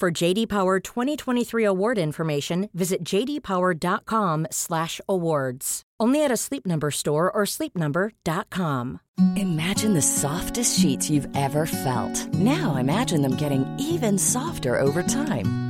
For JD Power 2023 award information, visit jdpower.com/awards. Only at a Sleep Number store or sleepnumber.com. Imagine the softest sheets you've ever felt. Now imagine them getting even softer over time.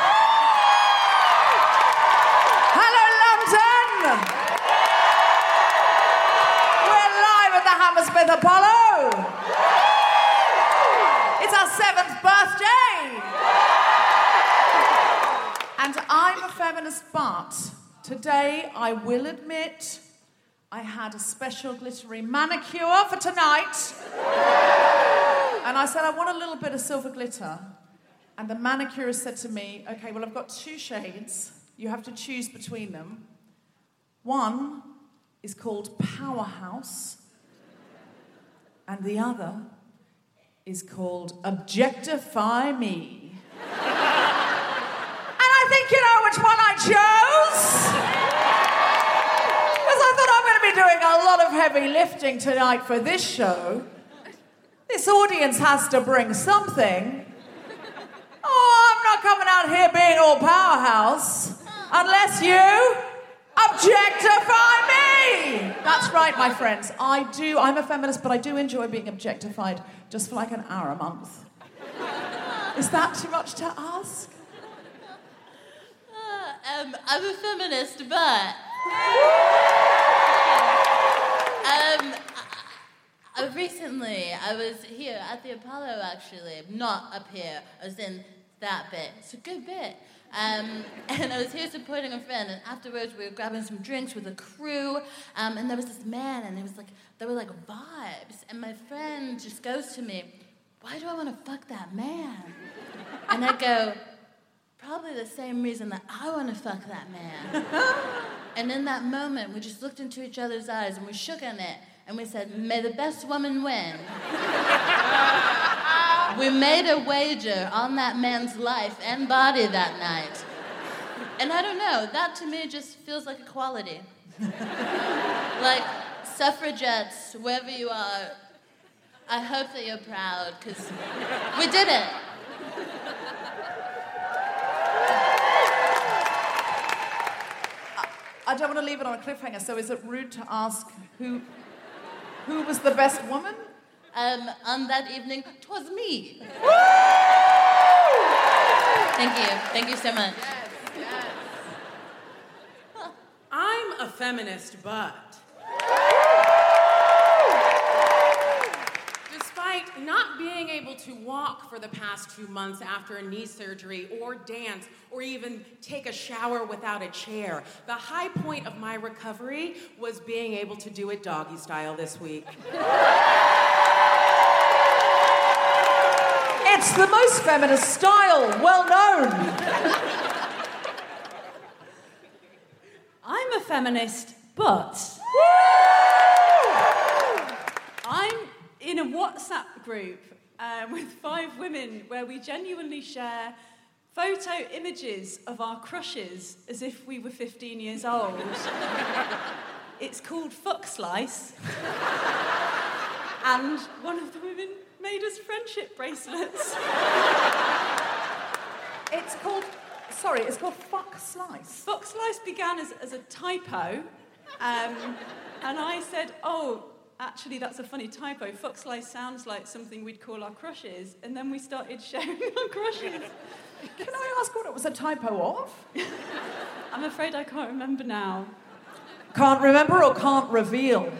Hammersmith Apollo! It's our seventh birthday! And I'm a feminist, but today I will admit I had a special glittery manicure for tonight. And I said, I want a little bit of silver glitter. And the manicurist said to me, Okay, well, I've got two shades. You have to choose between them. One is called Powerhouse, and the other is called Objectify Me. and I think you know which one I chose. Because I thought I'm going to be doing a lot of heavy lifting tonight for this show. This audience has to bring something. Oh, I'm not coming out here being all powerhouse unless you objectify me. That's right, my friends. I do, I'm a feminist, but I do enjoy being objectified just for like an hour a month. Is that too much to ask? Uh, um, I'm a feminist, but. Um, uh, recently, I was here at the Apollo, actually. Not up here. I was in that bit. It's a good bit. Um, and I was here supporting a friend, and afterwards we were grabbing some drinks with a crew, um, and there was this man, and it was like, there were like vibes, and my friend just goes to me, why do I want to fuck that man? And I go, probably the same reason that I want to fuck that man. and in that moment, we just looked into each other's eyes, and we shook on it, and we said, may the best woman win. We made a wager on that man's life and body that night. And I don't know, that to me just feels like equality. like suffragettes, wherever you are, I hope that you're proud, because we did it. I don't want to leave it on a cliffhanger, so is it rude to ask who who was the best woman? Um, on that evening, evening, 'twas me. Thank you. Thank you so much. I'm a feminist, but despite not being able to walk for the past two months after a knee surgery, or dance, or even take a shower without a chair, the high point of my recovery was being able to do it doggy style this week. It's the most feminist style, well known. I'm a feminist, but I'm in a WhatsApp group um, with five women where we genuinely share photo images of our crushes as if we were 15 years old. it's called Fuck Slice. and one of the women made us friendship bracelets. It's called sorry, it's called fuck slice. Fuck Slice began as, as a typo, um, and I said, oh, actually, that's a funny typo. Fuck Slice sounds like something we'd call our crushes, and then we started sharing our crushes. Can I ask what it was a typo of? I'm afraid I can't remember now. Can't remember or can't reveal.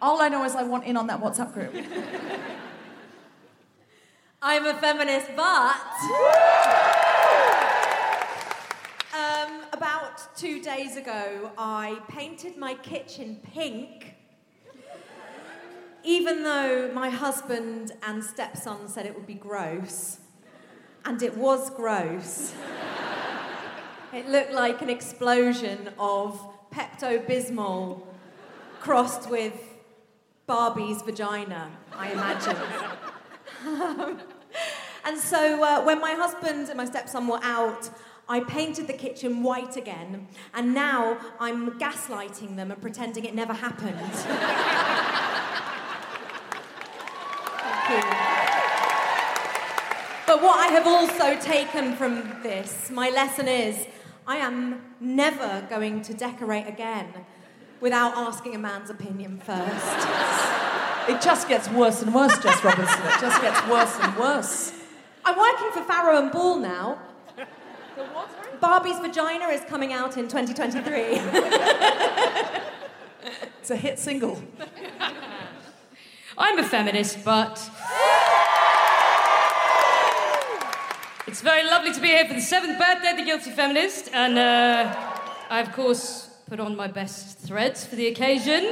All I know is I want in on that WhatsApp group. I'm a feminist, but. Um, about two days ago, I painted my kitchen pink, even though my husband and stepson said it would be gross. And it was gross. It looked like an explosion of Pepto Bismol crossed with Barbie's vagina, I imagine. Um, and so uh, when my husband and my stepson were out, I painted the kitchen white again, and now I'm gaslighting them and pretending it never happened. But what I have also taken from this, my lesson is I am never going to decorate again without asking a man's opinion first. It just gets worse and worse, Jess Robinson. It just gets worse and worse. I'm working for Farrow and Ball now. Barbie's Vagina is coming out in 2023. It's a hit single. I'm a feminist, but. It's very lovely to be here for the seventh birthday of the Guilty Feminist, and uh, I, of course, put on my best threads for the occasion.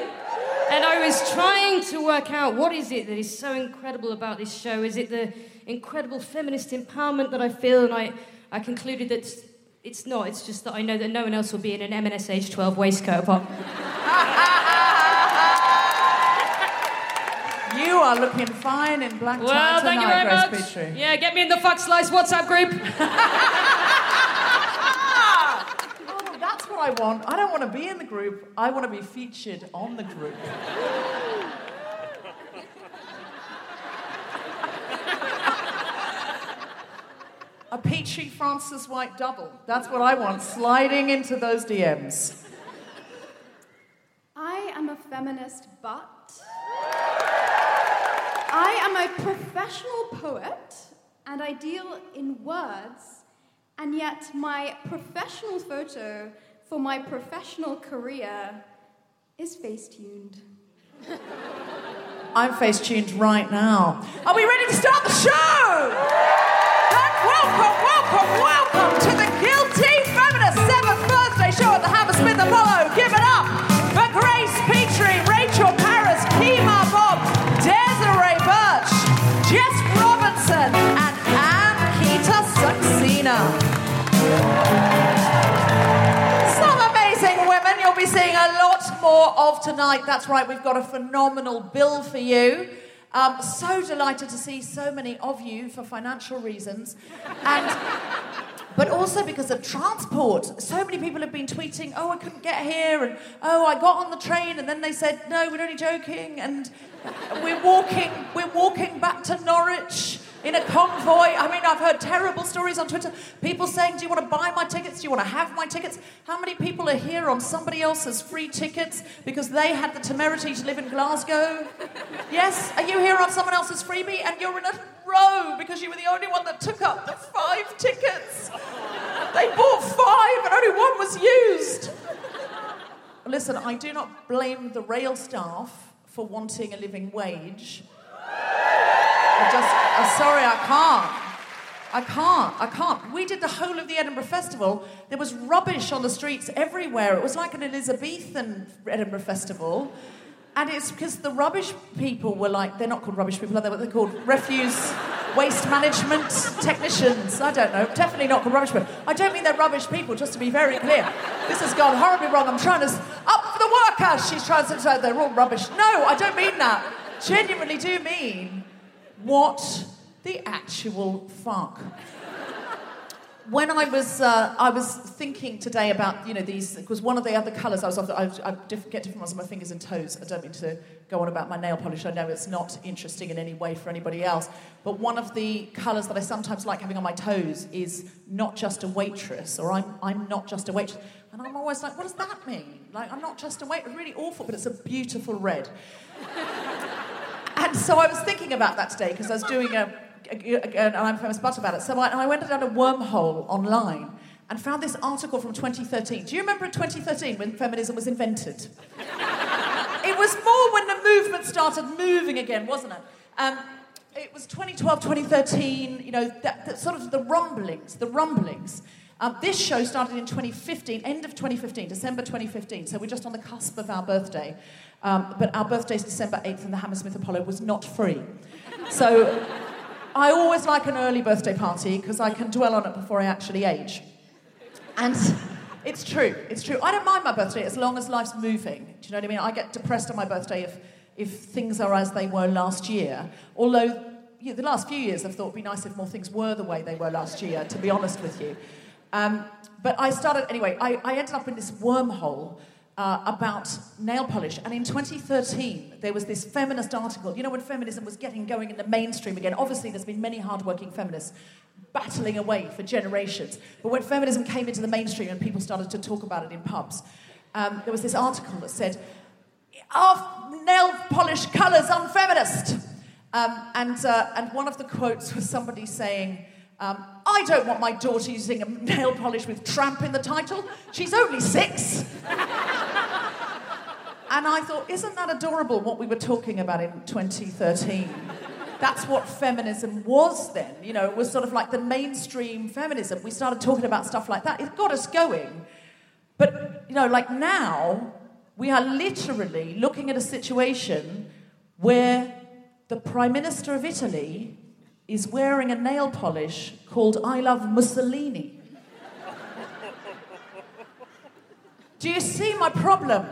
And I was trying to work out what is it that is so incredible about this show? Is it the incredible feminist empowerment that I feel? And I, I concluded that it's not. It's just that I know that no one else will be in an MNSH 12 waistcoat apart. You are looking fine in black tie Well, thank you tonight, very Grace much. Petrie. Yeah, get me in the Fuck Slice WhatsApp group. Oh, that's what I want. I don't want to be in the group. I want to be featured on the group. A Petrie Frances-White double. That's what I want, sliding into those DMs. I am a feminist, but I am a professional poet and I deal in words, and yet my professional photo for my professional career is face tuned. I'm face tuned right now. Are we ready to start the show? Welcome, welcome, welcome of tonight. That's right, we've got a phenomenal bill for you. Um, so delighted to see so many of you for financial reasons. And but also because of transport. So many people have been tweeting, oh, I couldn't get here, and oh, I got on the train, and then they said, no, we're only joking, and we're walking, we're walking back to Norwich in a convoy. I mean, I've heard terrible stories on Twitter. People saying, Do you want to buy my tickets? Do you want to have my tickets? How many people are here on somebody else's free tickets because they had the temerity to live in Glasgow? Yes? Are you here on someone else's freebie and you're in a row because you were the only one that took up the five tickets? They bought five and only one was used. Listen, I do not blame the rail staff for wanting a living wage. I just, I'm sorry, I can't. I can't. I can't. We did the whole of the Edinburgh Festival. There was rubbish on the streets everywhere. It was like an Elizabethan Edinburgh Festival. And it's because the rubbish people were like, they're not called rubbish people, are they? What they're called? Refuse waste management technicians. I don't know. Definitely not called rubbish people. I don't mean they're rubbish people, just to be very clear. This has gone horribly wrong. I'm trying to. Up for the workers! She's trying to say they're all rubbish. No, I don't mean that. Genuinely do mean what the actual fuck? when I was, uh, I was thinking today about, you know, these, because one of the other colours I was after, I, I get different ones on my fingers and toes. I don't mean to go on about my nail polish. I know it's not interesting in any way for anybody else. But one of the colours that I sometimes like having on my toes is not just a waitress, or I'm, I'm not just a waitress. And I'm always like, what does that mean? Like, I'm not just a waitress. Really awful, but it's a beautiful red. And so I was thinking about that today because I was doing a, a, a, an I'm Famous But about it. So I, I went down a wormhole online and found this article from 2013. Do you remember in 2013 when feminism was invented? it was more when the movement started moving again, wasn't it? Um, it was 2012, 2013, you know, that, that sort of the rumblings, the rumblings. Um, this show started in 2015, end of 2015, December 2015, so we're just on the cusp of our birthday. Um, but our birthday is December 8th, and the Hammersmith Apollo was not free. So I always like an early birthday party because I can dwell on it before I actually age. And it's true, it's true. I don't mind my birthday as long as life's moving. Do you know what I mean? I get depressed on my birthday if, if things are as they were last year. Although yeah, the last few years I've thought it'd be nice if more things were the way they were last year, to be honest with you. Um, but I started, anyway, I, I ended up in this wormhole uh, about nail polish. And in 2013, there was this feminist article. You know, when feminism was getting going in the mainstream again, obviously there's been many hardworking feminists battling away for generations. But when feminism came into the mainstream and people started to talk about it in pubs, um, there was this article that said, Are nail polish colours unfeminist? Um, and, uh, and one of the quotes was somebody saying, um, I don't want my daughter using a nail polish with tramp in the title. She's only six. and I thought, isn't that adorable what we were talking about in 2013? That's what feminism was then. You know, it was sort of like the mainstream feminism. We started talking about stuff like that. It got us going. But, you know, like now, we are literally looking at a situation where the Prime Minister of Italy is wearing a nail polish called I Love Mussolini. Do you see my problem?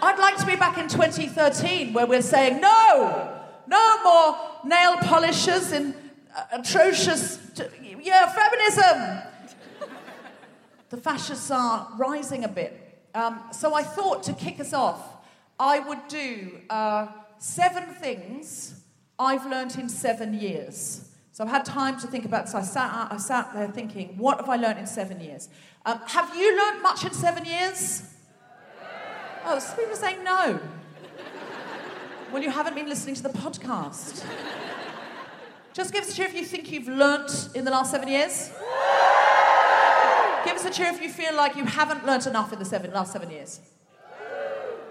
I'd like to be back in 2013 where we're saying, no, no more nail polishers in uh, atrocious, yeah, feminism. the fascists are rising a bit. Um, so I thought to kick us off, I would do uh, seven things I've learned in seven years. So I've had time to think about. So I sat, I sat there thinking, what have I learned in seven years? Um, have you learned much in seven years? Oh, some people are saying no. well, you haven't been listening to the podcast. Just give us a cheer if you think you've learnt in the last seven years. give us a cheer if you feel like you haven't learnt enough in the seven, last seven years.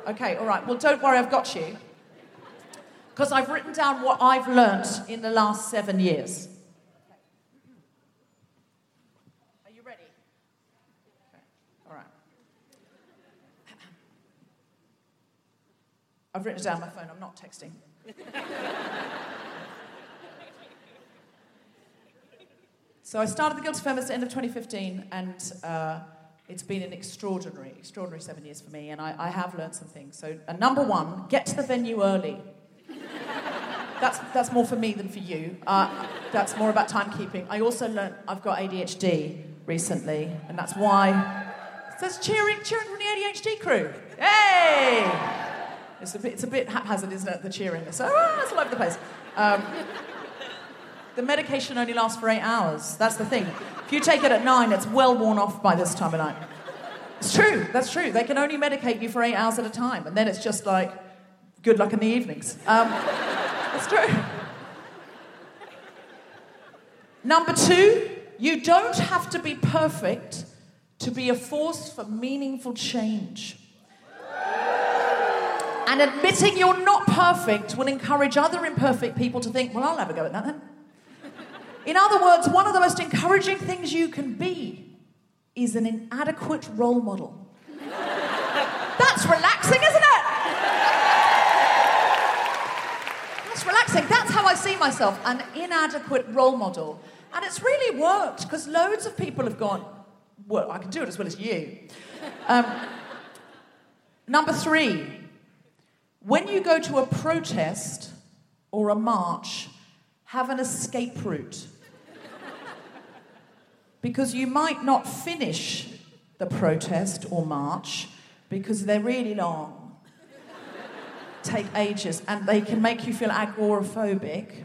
Okay, all right. Well, don't worry, I've got you because I've written down what I've learnt in the last seven years. Are you ready? Okay. All right. I've written it down my phone, I'm not texting. so I started the Guilty Feminist at the end of 2015, and uh, it's been an extraordinary, extraordinary seven years for me, and I, I have learned some things. So, uh, number one, get to the venue early. That's, that's more for me than for you. Uh, that's more about timekeeping. I also learned I've got ADHD recently, and that's why. There's cheering, cheering from the ADHD crew. Hey! It's a bit, it's a bit haphazard, isn't it, the cheering? So, ah, it's all over the place. Um, the medication only lasts for eight hours. That's the thing. If you take it at nine, it's well worn off by this time of night. It's true, that's true. They can only medicate you for eight hours at a time, and then it's just like, good luck in the evenings. Um, true. Number two, you don't have to be perfect to be a force for meaningful change. And admitting you're not perfect will encourage other imperfect people to think, well, I'll have a go at that then. In other words, one of the most encouraging things you can be is an inadequate role model. That's relaxing, isn't it? That's. That's how I see myself an inadequate role model. And it's really worked because loads of people have gone, well, I can do it as well as you. Um, number three, when you go to a protest or a march, have an escape route. because you might not finish the protest or march because they're really long, take ages, and they can make you feel agoraphobic.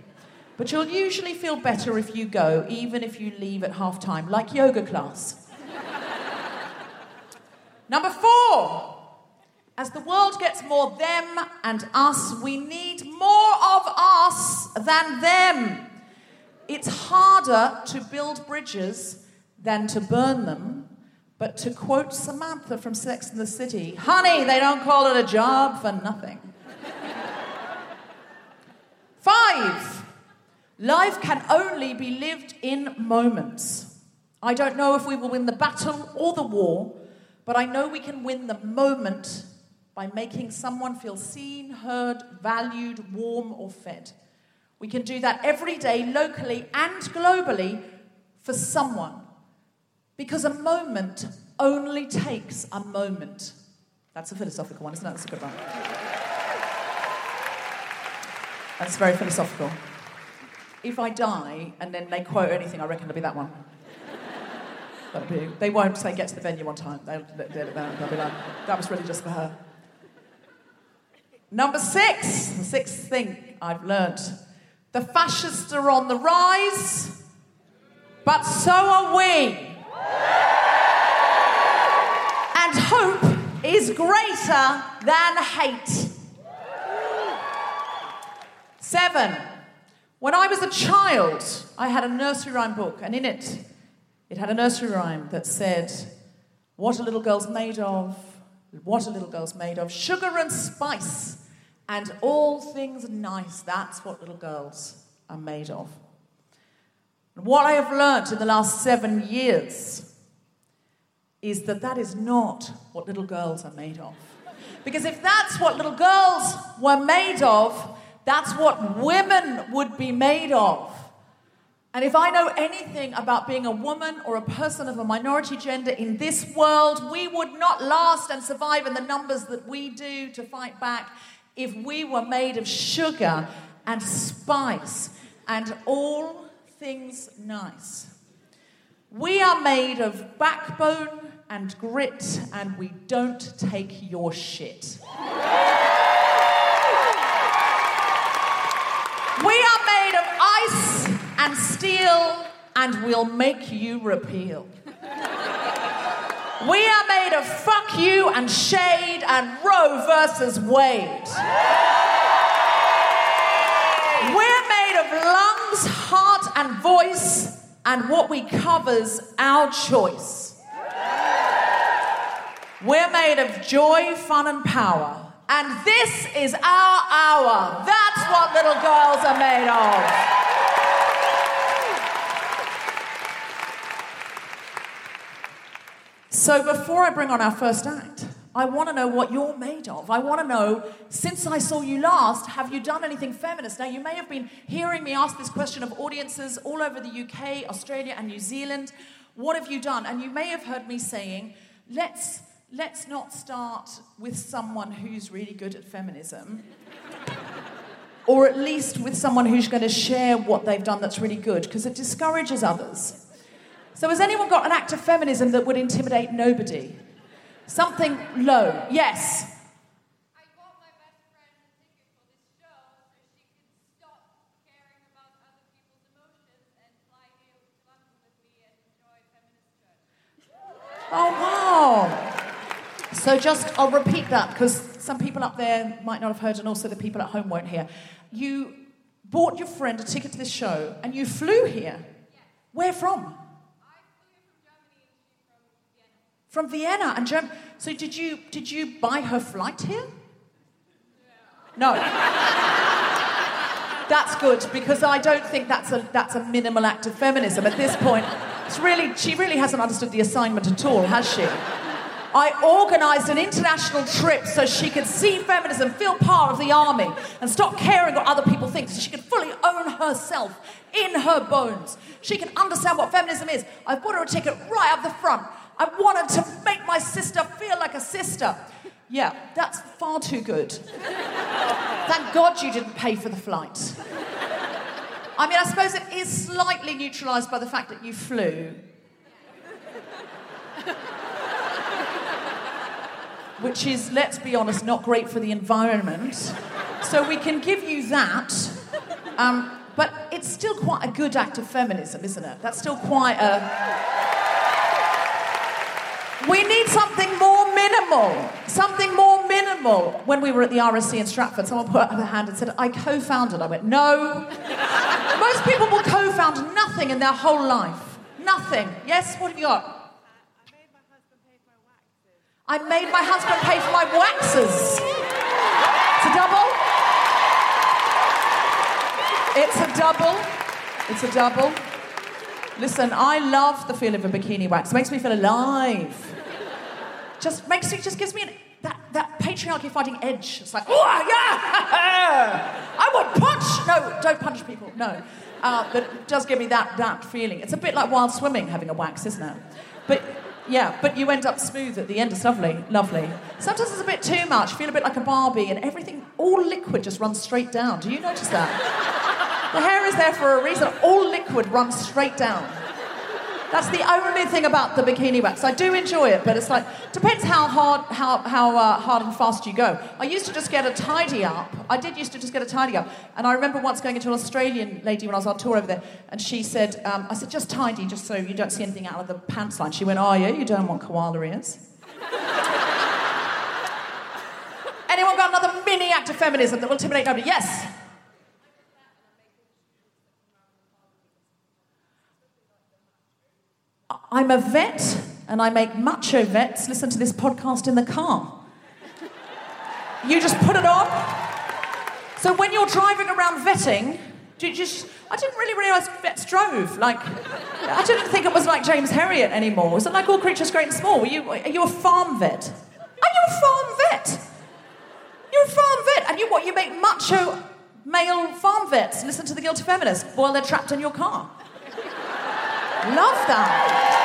But you'll usually feel better if you go, even if you leave at half time, like yoga class. Number four, as the world gets more them and us, we need more of us than them. It's harder to build bridges than to burn them. But to quote Samantha from Sex and the City, honey, they don't call it a job for nothing. Five, life can only be lived in moments. I don't know if we will win the battle or the war, but I know we can win the moment by making someone feel seen, heard, valued, warm, or fed. We can do that every day, locally and globally, for someone. Because a moment only takes a moment. That's a philosophical one, isn't it? That's a good one. That's very philosophical. If I die and then they quote anything, I reckon it'll be that one. Be, they won't say get to the venue on time. They'll, they'll, they'll be like, that was really just for her. Number six, the sixth thing I've learned the fascists are on the rise, but so are we. And hope is greater than hate. Seven, when I was a child, I had a nursery rhyme book, and in it, it had a nursery rhyme that said, What a little girl's made of, what a little girl's made of, sugar and spice and all things nice. That's what little girls are made of. And what I have learnt in the last seven years is that that is not what little girls are made of. Because if that's what little girls were made of, that's what women would be made of. And if I know anything about being a woman or a person of a minority gender in this world, we would not last and survive in the numbers that we do to fight back if we were made of sugar and spice and all things nice. We are made of backbone and grit, and we don't take your shit. We are made of ice and steal, and we'll make you repeal. We are made of fuck you and shade and Roe versus Wade. We're made of lungs, heart, and voice, and what we cover's our choice. We're made of joy, fun, and power. And this is our hour. That's what little girls are made of. So before I bring on our first act, I want to know what you're made of. I want to know, since I saw you last, have you done anything feminist? Now, you may have been hearing me ask this question of audiences all over the UK, Australia, and New Zealand. What have you done? And you may have heard me saying, let's, let's not start with someone who's really good at feminism. or at least with someone who's going to share what they've done that's really good, because it discourages others. So, has anyone got an act of feminism that would intimidate nobody? Something low. Yes. I bought my best friend a show because she stopped caring about her. And my view. Oh, wow. So just, I'll repeat that because some people up there might not have heard and also the people at home won't hear. You bought your friend a ticket to this show and you flew here. Where from? From Vienna and Germany. So did you did you buy her flight here? No. That's good because I don't think that's a that's a minimal act of feminism at this point. It's really she really hasn't understood the assignment at all, has she? I organised an international trip so she could see feminism, feel part of the army, and stop caring what other people think, so she could fully own herself in her bones. She can understand what feminism is. I bought her a ticket right up the front. I wanted to make my sister feel like a sister. Yeah, that's far too good. Thank God you didn't pay for the flight. I mean, I suppose it is slightly neutralised by the fact that you flew. Which is, let's be honest, not great for the environment. So we can give you that. Um, but it's still quite a good act of feminism, isn't it? That's still quite a. We need something more minimal. Something more minimal. When we were at the RSC in Stratford, someone put up their hand and said, I co founded. I went, No. Most people will co found nothing in their whole life. Nothing. Yes? What have you got? I made my husband pay for my waxes. It's a double. It's a double. It's a double. Listen, I love the feel of a bikini wax. It makes me feel alive. Just makes me, just gives me an, that, that patriarchy fighting edge. It's like, oh, yeah! I want punch! No, don't punch people, no. Uh, but it does give me that, that feeling. It's a bit like wild swimming having a wax, isn't it? But yeah, but you end up smooth at the end. It's lovely, lovely. Sometimes it's a bit too much. Feel a bit like a Barbie, and everything, all liquid just runs straight down. Do you notice that? The hair is there for a reason. All liquid runs straight down. That's the only thing about the bikini wax. I do enjoy it, but it's like depends how hard how how uh, hard and fast you go. I used to just get a tidy up. I did used to just get a tidy up, and I remember once going into an Australian lady when I was on tour over there, and she said, um, "I said just tidy, just so you don't see anything out of the pants line." She went, "Oh yeah, you don't want koala ears." Anyone got another mini act of feminism that will intimidate nobody? Yes. I'm a vet and I make macho vets listen to this podcast in the car. You just put it on. So when you're driving around vetting, just I didn't really realise vets drove. Like I didn't think it was like James Herriot anymore. Was it like all creatures great and small? Were you are you a farm vet? Are you a farm vet? You're a farm vet, and you what? You make macho male farm vets listen to the guilty feminist while they're trapped in your car. Love that.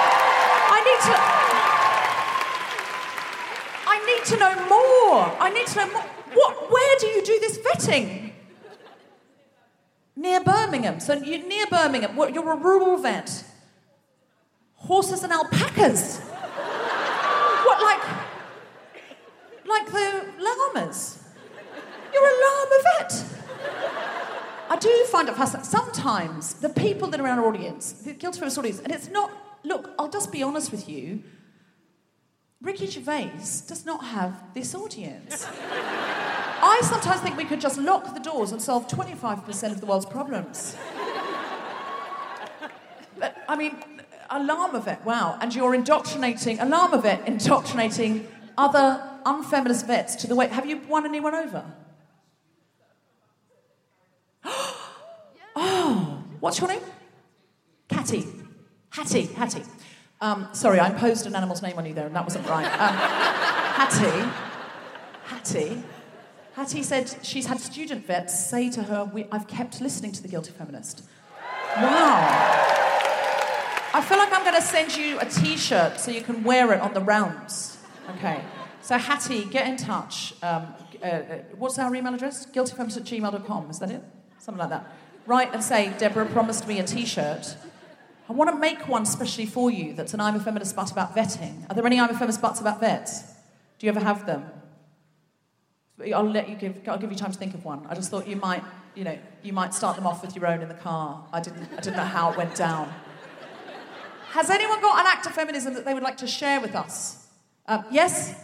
I need to. I need to know more. I need to know more. What? Where do you do this vetting? Near Birmingham. So you near Birmingham. You're a rural vet. Horses and alpacas. what, like, like the llamas? You're a llama vet. I do find it fascinating. Sometimes the people that are in our audience, the guilty feminist audience, and it's not. Look, I'll just be honest with you. Ricky Gervais does not have this audience. I sometimes think we could just lock the doors and solve 25% of the world's problems. But I mean, alarm llama vet, wow. And you're indoctrinating, alarm llama vet indoctrinating other unfeminist vets to the way. Have you won anyone over? oh, what's your name? Catty. Hattie, Hattie. Um, sorry, I imposed an animal's name on you there, and that wasn't right. Um, Hattie, Hattie, Hattie said she's had student vets say to her, I've kept listening to The Guilty Feminist. Wow. I feel like I'm going to send you a t shirt so you can wear it on the rounds. Okay. So, Hattie, get in touch. Um, uh, uh, what's our email address? Guiltyfeminist at gmail.com. Is that it? Something like that. Write and say, Deborah promised me a t shirt. I want to make one specially for you that's an I'm a feminist but about vetting. Are there any I'm a feminist buts about vets? Do you ever have them? I'll let you give, I'll give you time to think of one. I just thought you might, you know, you might start them off with your own in the car. I didn't, I didn't know how it went down. Has anyone got an act of feminism that they would like to share with us? Uh, yes?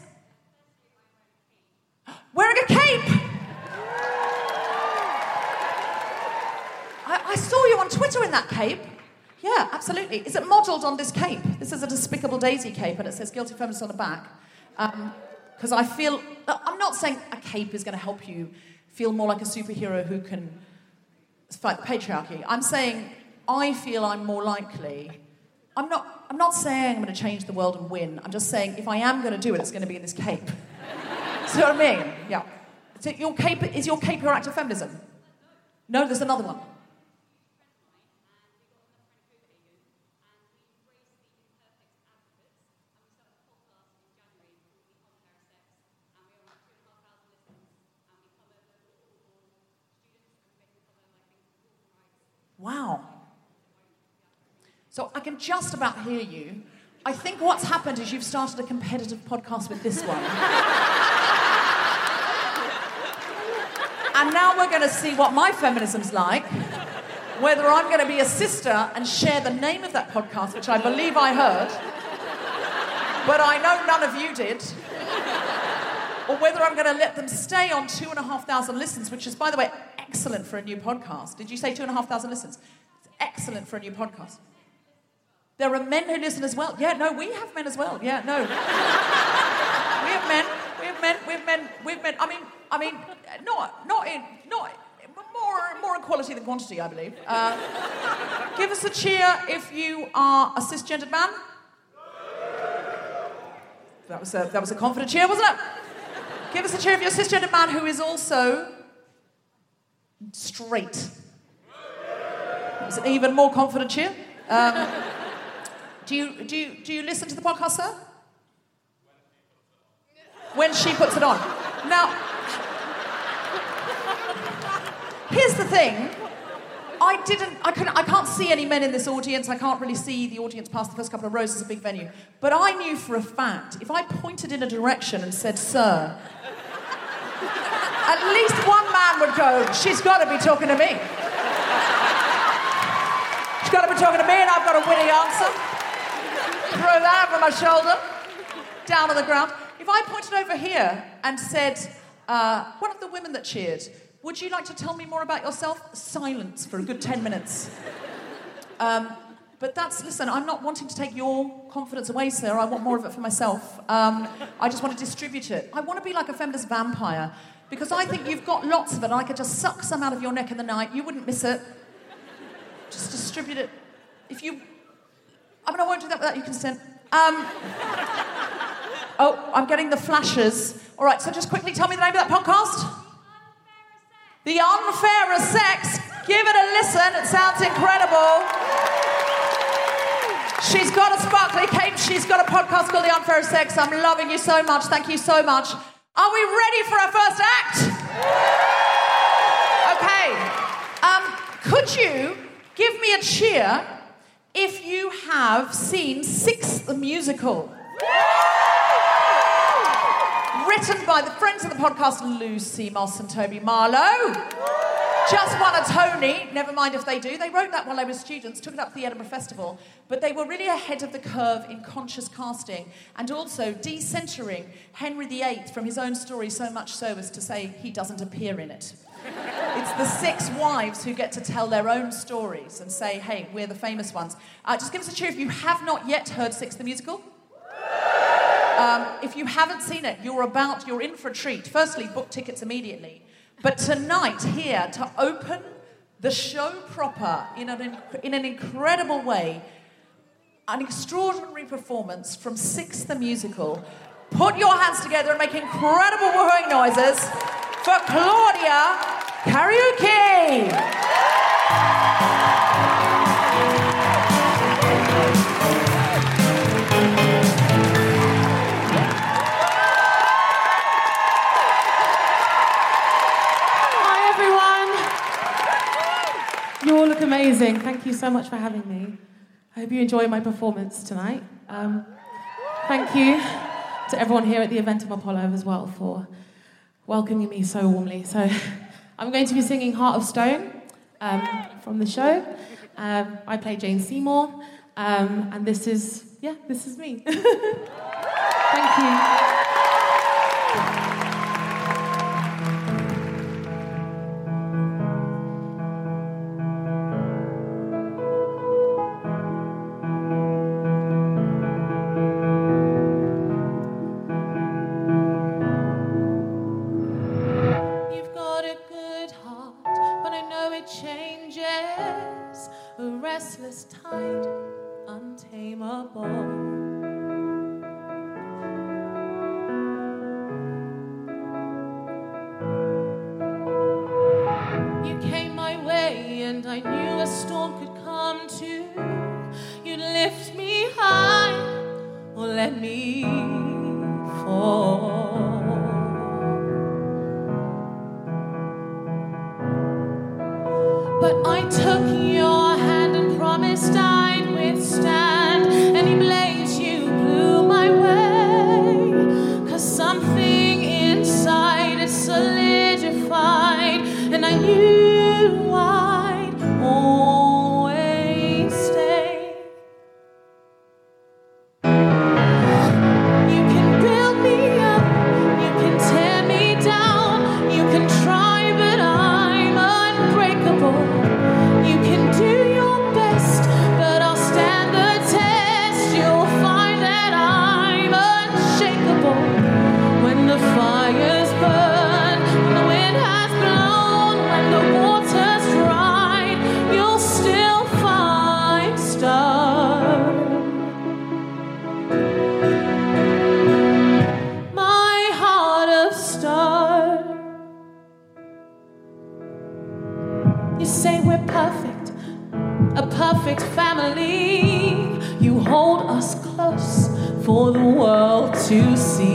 Wearing a cape! I, I saw you on Twitter in that cape. Yeah, absolutely. Is it modelled on this cape? This is a Despicable Daisy cape, and it says Guilty Feminist on the back. Um, because I feel, uh, I'm not saying a cape is going to help you feel more like a superhero who can fight the patriarchy. I'm saying I feel I'm more likely. I'm not, I'm not saying I'm going to change the world and win. I'm just saying if I am going to do it, it's going to be in this cape. See what I mean? Yeah. So your cape, is your cape your act of feminism? No, there's another one. Wow. So I can just about hear you. I think what's happened is you've started a competitive podcast with this one. and now we're going to see what my feminism's like. Whether I'm going to be a sister and share the name of that podcast, which I believe I heard, but I know none of you did. Or whether I'm going to let them stay on two and a half thousand listens, which is, by the way, excellent for a new podcast. Did you say two and a half thousand listens? It's excellent for a new podcast. There are men who listen as well. Yeah, no, we have men as well. Yeah, no. we have men. We have men. We have men. We have men. I mean, I mean, not, not in, not more, more in quality than quantity, I believe. Uh, give us a cheer if you are a cisgendered man. That was a, that was a confident cheer, wasn't it? Give us a cheer if you're a cisgendered man who is also straight. It's an even more confident cheer. Um, do, you, do, you, do you listen to the podcast, sir? When she puts it on. Now, here's the thing. I didn't, I, couldn't, I can't see any men in this audience. I can't really see the audience past the first couple of rows. It's a big venue. But I knew for a fact, if I pointed in a direction and said, sir, at least one man would go, she's got to be talking to me. She's got to be talking to me, and I've got a witty answer. Throw that over my shoulder, down on the ground. If I pointed over here and said, uh, one of the women that cheered, would you like to tell me more about yourself? Silence for a good 10 minutes. Um, but that's, listen, I'm not wanting to take your confidence away, sir. I want more of it for myself. Um, I just want to distribute it. I want to be like a feminist vampire because I think you've got lots of it. And I could just suck some out of your neck in the night. You wouldn't miss it. Just distribute it. If you. I mean, I won't do that without your consent. Um, oh, I'm getting the flashes. All right, so just quickly tell me the name of that podcast. The Unfairer Sex. Give it a listen. It sounds incredible. She's got a sparkly cape. She's got a podcast called The Unfairer Sex. I'm loving you so much. Thank you so much. Are we ready for our first act? Okay. Um, could you give me a cheer if you have seen Six the Musical? Written by the friends of the podcast, Lucy Moss and Toby Marlow. Just won a Tony, never mind if they do. They wrote that while they were students, took it up to the Edinburgh Festival, but they were really ahead of the curve in conscious casting and also decentering Henry VIII from his own story so much so as to say he doesn't appear in it. It's the six wives who get to tell their own stories and say, hey, we're the famous ones. Uh, just give us a cheer if you have not yet heard Six the Musical. Um, if you haven't seen it, you're about, you're in for a treat. Firstly, book tickets immediately. But tonight, here, to open the show proper in an, in an incredible way, an extraordinary performance from Six the Musical. Put your hands together and make incredible woohooing noises for Claudia Kariuki. You all look amazing. Thank you so much for having me. I hope you enjoy my performance tonight. Um, thank you to everyone here at the Eventim Apollo as well for welcoming me so warmly. So I'm going to be singing Heart of Stone um, from the show. Um, I play Jane Seymour, um, and this is, yeah, this is me. Thank you. to see.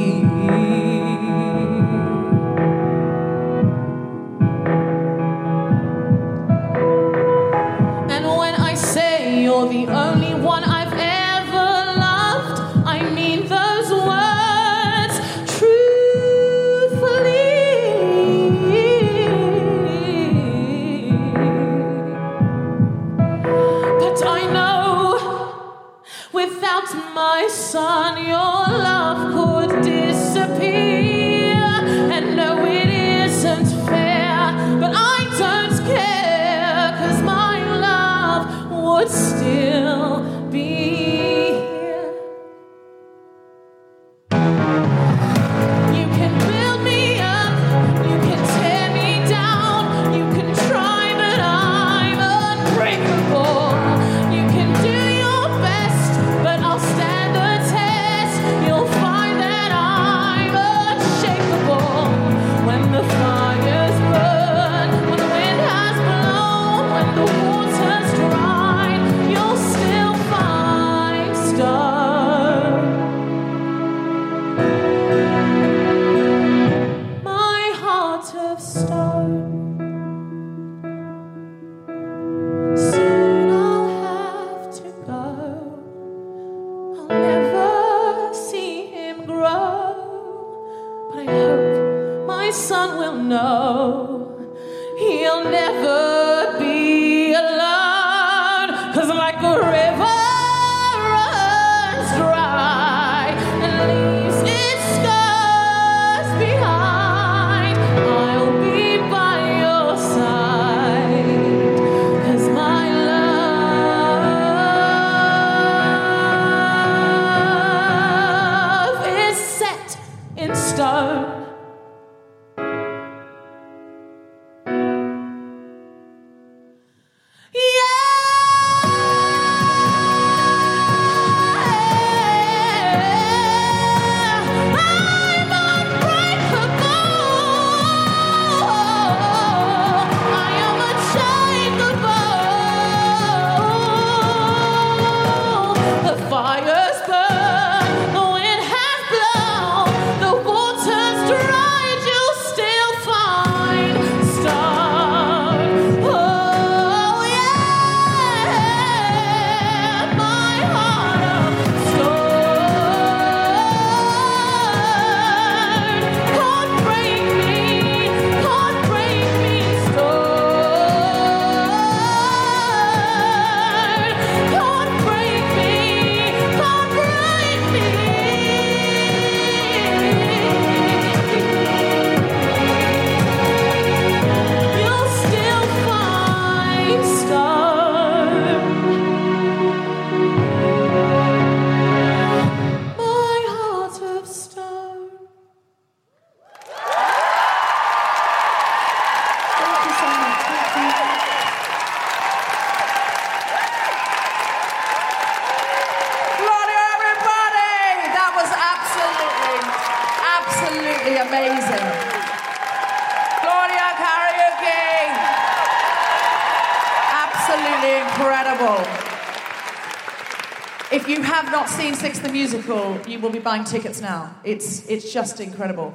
Will be buying tickets now. It's, it's just incredible.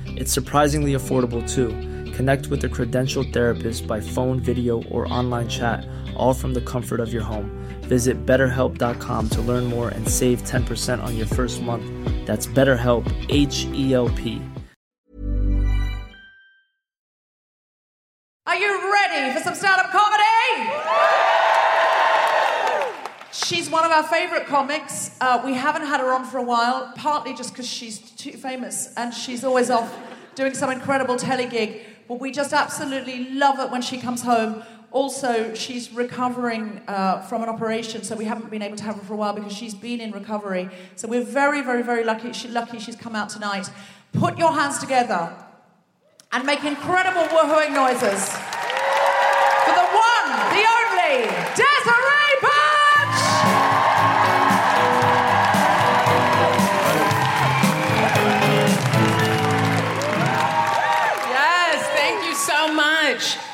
It's surprisingly affordable too. Connect with a credentialed therapist by phone, video, or online chat, all from the comfort of your home. Visit betterhelp.com to learn more and save 10% on your first month. That's BetterHelp, H E L P. Are you ready for some stand-up comedy? She's one of our favourite comics. Uh, we haven't had her on for a while, partly just because she's too famous and she's always off doing some incredible telly gig. But we just absolutely love it when she comes home. Also, she's recovering uh, from an operation, so we haven't been able to have her for a while because she's been in recovery. So we're very, very, very lucky. She, lucky she's come out tonight. Put your hands together and make incredible woohooing noises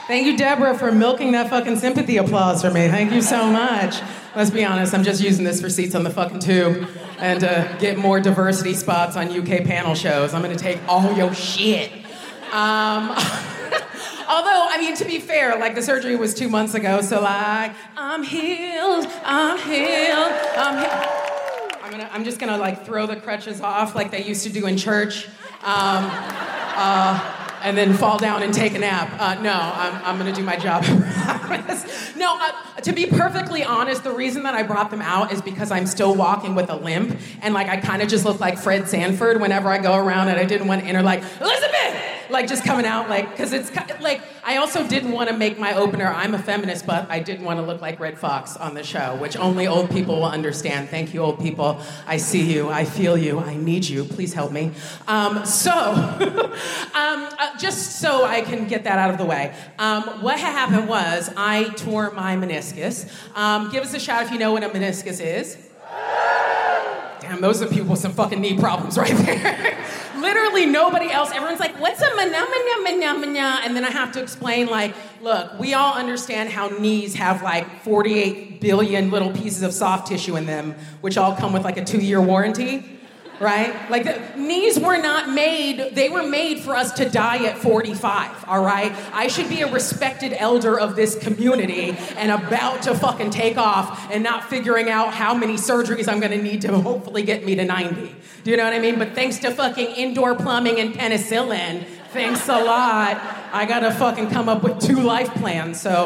Thank you, Deborah, for milking that fucking sympathy applause for me. Thank you so much. Let's be honest, I'm just using this for seats on the fucking tube and uh, get more diversity spots on UK panel shows. I'm gonna take all your shit. Um, although, I mean, to be fair, like the surgery was two months ago, so like, I'm healed, I'm healed, I'm healed. I'm, gonna, I'm just gonna like throw the crutches off like they used to do in church. Um, uh, and then fall down and take a nap. Uh, no, I'm, I'm gonna do my job. no, uh, to be perfectly honest, the reason that I brought them out is because I'm still walking with a limp, and like I kind of just look like Fred Sanford whenever I go around, and I didn't want to enter like Elizabeth, like just coming out like because it's like I also didn't want to make my opener. I'm a feminist, but I didn't want to look like Redd Foxx on the show, which only old people will understand. Thank you, old people. I see you. I feel you. I need you. Please help me. Um, so, um, uh, just so I can get that out of the way, um, what ha- happened was I tore my meniscus. Um, give us a shout if you know what a meniscus is. Damn, those are people with some fucking knee problems right there. Literally nobody else. Everyone's like, what's a mana mana mana mana? And then I have to explain, like, look, we all understand how knees have like 48 billion little pieces of soft tissue in them, which all come with like a two year warranty. Right? Like, the, knees were not made, they were made for us to die at 45, all right? I should be a respected elder of this community and about to fucking take off and not figuring out how many surgeries I'm gonna need to hopefully get me to 90. Do you know what I mean? But thanks to fucking indoor plumbing and penicillin, thanks a lot, I gotta fucking come up with two life plans. So,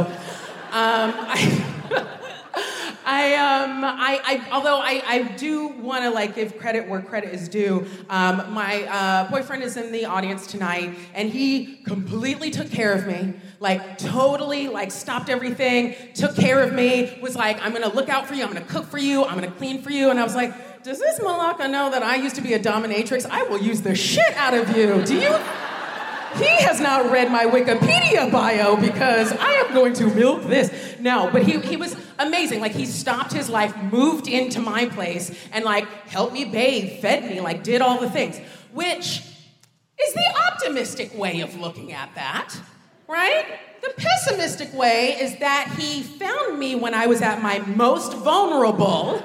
um, I. I um I, I although I, I do want to like give credit where credit is due. Um, my uh, boyfriend is in the audience tonight, and he completely took care of me. Like totally like stopped everything, took care of me. Was like I'm gonna look out for you. I'm gonna cook for you. I'm gonna clean for you. And I was like, does this Malaka know that I used to be a dominatrix? I will use the shit out of you. Do you? He has not read my Wikipedia bio because I am going to milk this. No, but he, he was amazing. Like, he stopped his life, moved into my place, and like helped me bathe, fed me, like, did all the things, which is the optimistic way of looking at that, right? The pessimistic way is that he found me when I was at my most vulnerable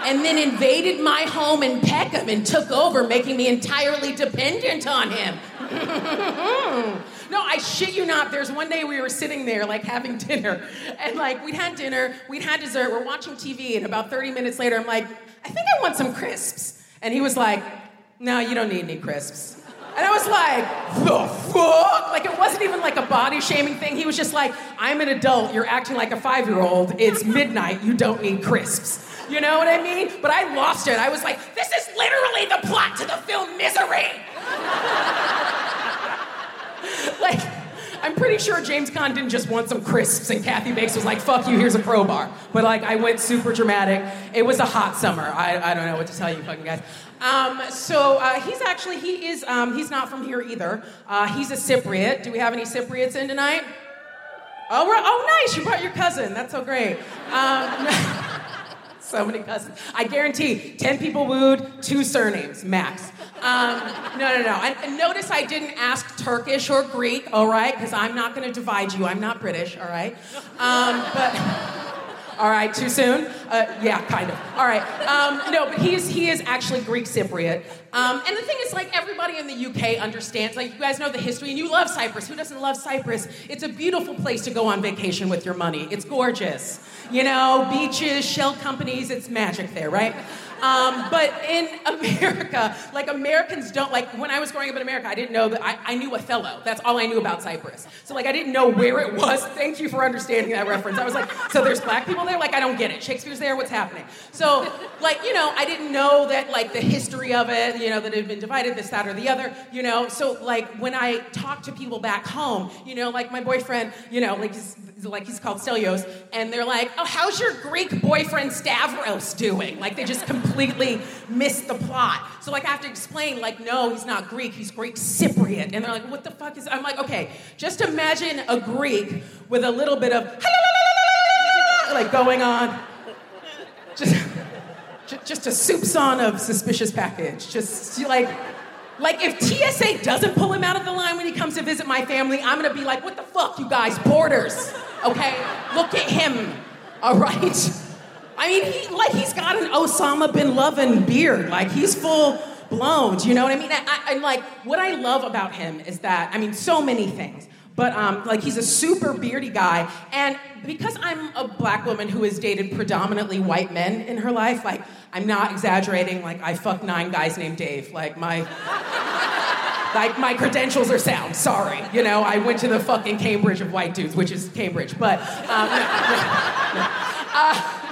and then invaded my home in Peckham and took over, making me entirely dependent on him. no, I shit you not. There's one day we were sitting there, like having dinner, and like we'd had dinner, we'd had dessert, we're watching TV, and about 30 minutes later, I'm like, I think I want some crisps. And he was like, No, you don't need any crisps. And I was like, the fuck? Like, it wasn't even like a body shaming thing. He was just like, I'm an adult. You're acting like a five year old. It's midnight. You don't need crisps. You know what I mean? But I lost it. I was like, this is literally the plot to the film Misery. like, I'm pretty sure James Caan didn't just want some crisps and Kathy Bates was like, fuck you, here's a crowbar. But like, I went super dramatic. It was a hot summer. I, I don't know what to tell you fucking guys. Um, so uh, he's actually, he is, um, he's not from here either. Uh, he's a Cypriot. Do we have any Cypriots in tonight? Oh, oh, nice. You brought your cousin. That's so great. Um, so many cousins. I guarantee 10 people wooed, two surnames, max. Um, no, no, no. And, and notice I didn't ask Turkish or Greek, all right? Because I'm not going to divide you. I'm not British, all right? Um, but. All right, too soon? Uh, yeah, kind of. All right. Um, no, but he is, he is actually Greek Cypriot. Um, and the thing is, like, everybody in the UK understands, like, you guys know the history, and you love Cyprus. Who doesn't love Cyprus? It's a beautiful place to go on vacation with your money. It's gorgeous. You know, beaches, shell companies, it's magic there, right? Um, but in America, like Americans don't like. When I was growing up in America, I didn't know that I, I knew Othello. That's all I knew about Cyprus. So like I didn't know where it was. Thank you for understanding that reference. I was like, so there's black people there. Like I don't get it. Shakespeare's there. What's happening? So like you know, I didn't know that like the history of it. You know that it had been divided this, that, or the other. You know, so like when I talk to people back home, you know, like my boyfriend, you know, like he's like he's called Stelios, and they're like, oh, how's your Greek boyfriend Stavros doing? Like they just completely missed the plot. So like I have to explain, like, no, he's not Greek, he's Greek Cypriot. And they're like, what the fuck is I'm like, okay, just imagine a Greek with a little bit of like going on. Just just a soup son of suspicious package. Just like like if TSA doesn't pull him out of the line when he comes to visit my family, I'm gonna be like, what the fuck, you guys, borders. Okay? Look at him. All right? I mean, he like he's got an Osama bin Laden beard. Like he's full blown. Do you know what I mean? I, and like what I love about him is that I mean, so many things. But um, like he's a super beardy guy, and because I'm a black woman who has dated predominantly white men in her life, like I'm not exaggerating. Like I fucked nine guys named Dave. Like my like my credentials are sound. Sorry, you know I went to the fucking Cambridge of white dudes, which is Cambridge. But um, no, no, no. Uh,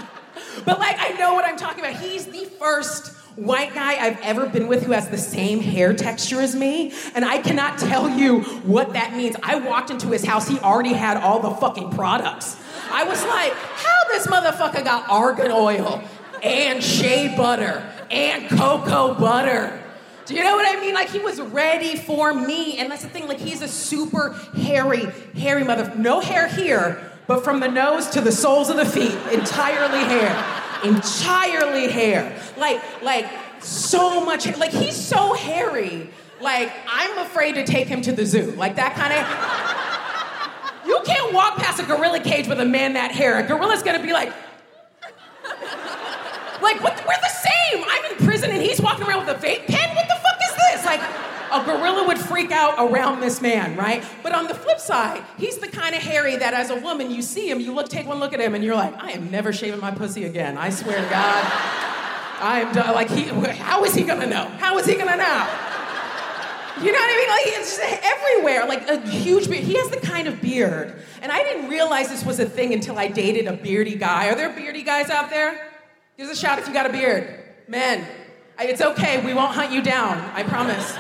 but like I know what I'm talking about. He's the first white guy I've ever been with who has the same hair texture as me, and I cannot tell you what that means. I walked into his house, he already had all the fucking products. I was like, how this motherfucker got argan oil and shea butter and cocoa butter? Do you know what I mean? Like he was ready for me, and that's the thing. Like he's a super hairy, hairy mother. No hair here, but from the nose to the soles of the feet, entirely hair, entirely hair. Like, like so much. hair. Like he's so hairy. Like I'm afraid to take him to the zoo. Like that kind of. You can't walk past a gorilla cage with a man that hair. A gorilla's gonna be like. Like, what, we're the same. I'm in prison and he's walking around with a vape pen. What the fuck is this? Like, a gorilla would freak out around this man, right? But on the flip side, he's the kind of hairy that as a woman, you see him, you look, take one look at him, and you're like, I am never shaving my pussy again. I swear to God. I am done. Like, he, how is he gonna know? How is he gonna know? You know what I mean? Like it's just everywhere, like a huge beard. He has the kind of beard, and I didn't realize this was a thing until I dated a beardy guy. Are there beardy guys out there? Give us a shout if you got a beard, men. It's okay. We won't hunt you down. I promise.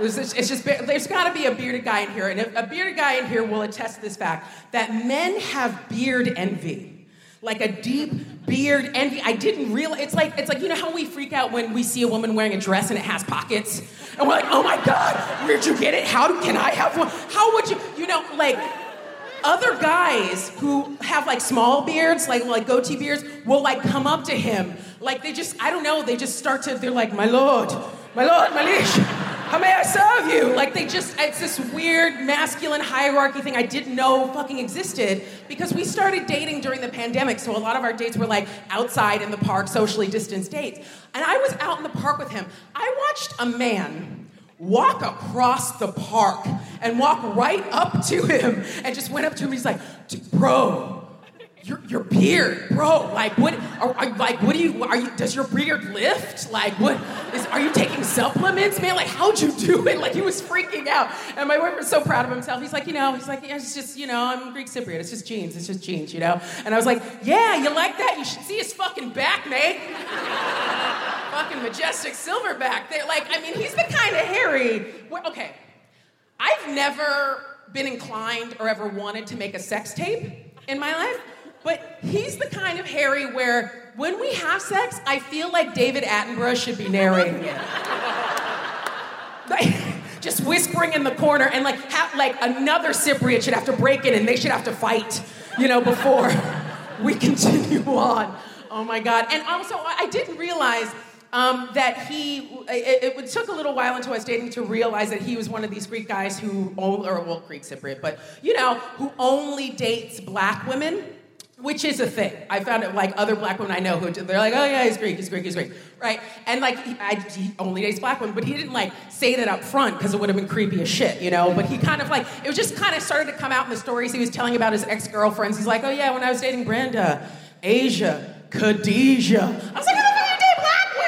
It's it's just there's got to be a bearded guy in here, and a bearded guy in here will attest to this fact that men have beard envy like a deep beard envy. I didn't realize it's like it's like you know how we freak out when we see a woman wearing a dress and it has pockets, and we're like, oh my god, where'd you get it? How can I have one? How would you? You know, like other guys who have like small beards, like like goatee beards, will like come up to him, like they just I don't know, they just start to they're like, my lord, my lord, my liege, How may I serve you? Like they just, it's this weird masculine hierarchy thing I didn't know fucking existed because we started dating during the pandemic. So a lot of our dates were like outside in the park, socially distanced dates. And I was out in the park with him. I watched a man walk across the park and walk right up to him and just went up to him. He's like, bro, your, your beard, bro. Like what? Are, are, like what do you? Are you? Does your beard lift? Like what? Is are you taking supplements, man? Like how'd you do it? Like he was freaking out, and my boyfriend was so proud of himself. He's like, you know, he's like, yeah, it's just, you know, I'm Greek Cypriot. It's just genes. It's just genes, you know. And I was like, yeah, you like that? You should see his fucking back, mate. fucking majestic silverback. They like, I mean, he's the kind of hairy. Where, okay, I've never been inclined or ever wanted to make a sex tape in my life. But he's the kind of hairy where when we have sex, I feel like David Attenborough should be narrating it. Like, just whispering in the corner, and like, ha- like another Cypriot should have to break in, and they should have to fight, you know, before we continue on. Oh my God! And also, I I didn't realize um, that he. It, it took a little while until I was dating to realize that he was one of these Greek guys who, only, or well, Greek Cypriot, but you know, who only dates black women which is a thing. I found it like other black women I know who they're like, oh yeah, he's Greek, he's Greek, he's Greek, right? And like he, I, he only dates black women, but he didn't like say that up front because it would have been creepy as shit, you know. But he kind of like it was just kind of started to come out in the stories he was telling about his ex girlfriends. He's like, oh yeah, when I was dating Brenda, Asia, Khadijah. I was like, oh,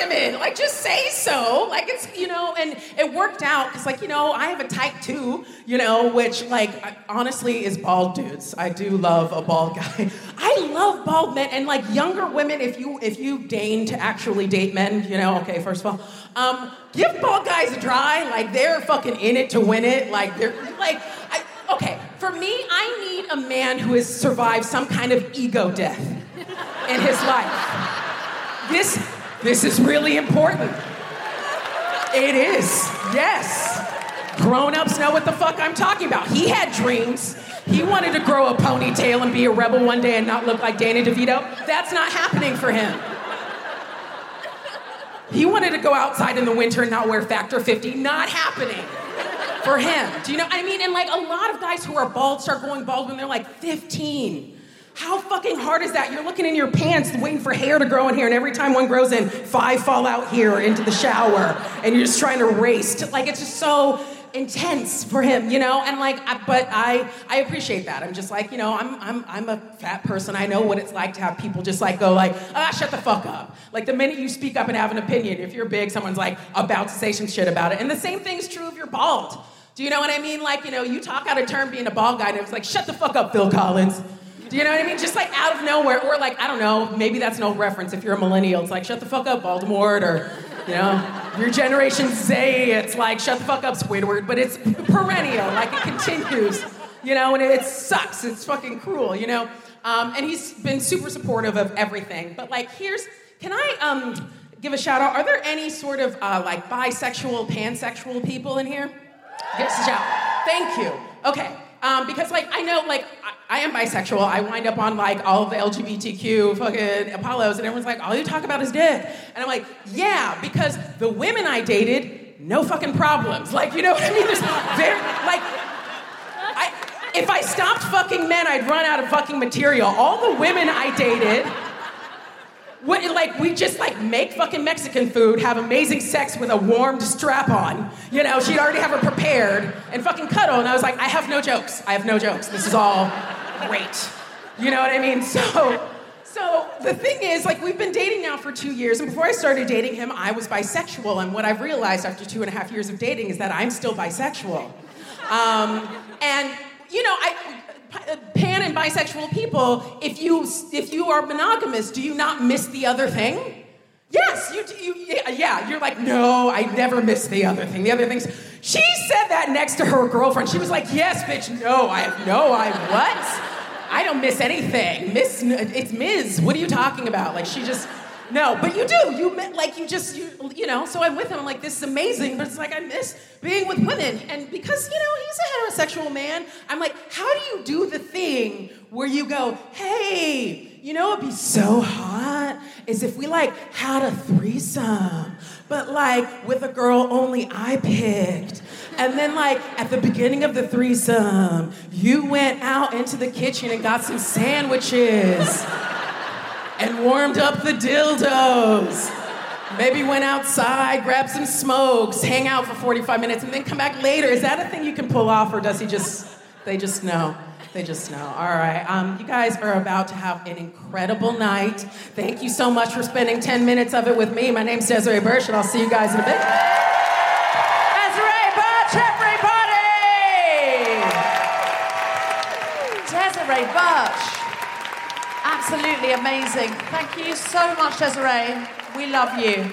women? Like just say so. Like it's you know, and it worked out because like you know I have a type two, you know, which like I- honestly is bald dudes. I do love a bald guy. I love bald men and like younger women. If you if you deign to actually date men, you know, okay, first of all, um, give bald guys a try. Like they're fucking in it to win it. Like they're like I, okay. For me, I need a man who has survived some kind of ego death in his life. This this is really important. It is. Yes. Grown-ups know what the fuck I'm talking about. He had dreams. He wanted to grow a ponytail and be a rebel one day and not look like Danny DeVito. That's not happening for him. He wanted to go outside in the winter and not wear Factor 50. Not happening for him. Do you know? I mean, and like a lot of guys who are bald start going bald when they're like 15. How fucking hard is that? You're looking in your pants waiting for hair to grow in here, and every time one grows in, five fall out here into the shower, and you're just trying to race. To, like, it's just so intense for him, you know? And like, I, but I, I appreciate that. I'm just like, you know, I'm, I'm, I'm a fat person. I know what it's like to have people just like go like, ah, shut the fuck up. Like the minute you speak up and have an opinion, if you're big, someone's like about to say some shit about it. And the same thing's true if you're bald. Do you know what I mean? Like, you know, you talk out of turn being a bald guy, and it's like, shut the fuck up, Phil Collins. Do you know what I mean? Just like out of nowhere, or like, I don't know, maybe that's old reference if you're a millennial. It's like, shut the fuck up, Voldemort, or, you know, your Generation Z, it's like, shut the fuck up, Squidward, but it's perennial, like it continues, you know, and it, sucks. It's fucking cruel, you know? Um, and he's been super supportive of everything. But like, here's, can I um, give a shout out? Are there any sort of uh, like bisexual, pansexual people in here? Give us a shout. Thank you. Okay. Um, because like I know like I, I am bisexual. I wind up on like all of the LGBTQ fucking Apollos, and everyone's like, all you talk about is dick. And I'm like, yeah, because the women I dated, no fucking problems. Like you know what I mean? There's very like if I stopped fucking men, I'd run out of fucking material. All the women I dated. What, like we just like make fucking Mexican food, have amazing sex with a warmed strap on. You know, she'd already have her prepared and fucking cuddle. And I was like, I have no jokes. I have no jokes. This is all great. You know what I mean? So, so the thing is, like we've been dating now for two years, and before I started dating him, I was bisexual. And what I've realized after two and a half years of dating is that I'm still bisexual. Um, and you know, I bisexual people, if you if you are monogamous, do you not miss the other thing? Yes, you, you yeah, you're like, no, I never miss the other thing. The other things. She said that next to her girlfriend. She was like, yes, bitch, no, I have no, I what? I don't miss anything. Miss, it's Ms. What are you talking about? Like she just. No, but you do. You like you just you you know. So I'm with him. I'm like, this is amazing, but it's like I miss being with women, and because you know he's a heterosexual man, I'm like, how do you do the thing where you go, hey, you know, it'd be so hot is if we like had a threesome, but like with a girl only I picked. And then, like, at the beginning of the threesome, you went out into the kitchen and got some sandwiches and warmed up the dildos. Maybe went outside, grabbed some smokes, hang out for 45 minutes, and then come back later. Is that a thing you can pull off, or does he just, they just know? They just know. All right. Um, you guys are about to have an incredible night. Thank you so much for spending 10 minutes of it with me. My name's Desiree Burch, and I'll see you guys in a bit. Desiree Burch, everybody! Desiree Burch. Absolutely amazing. Thank you so much, Desiree. We love you.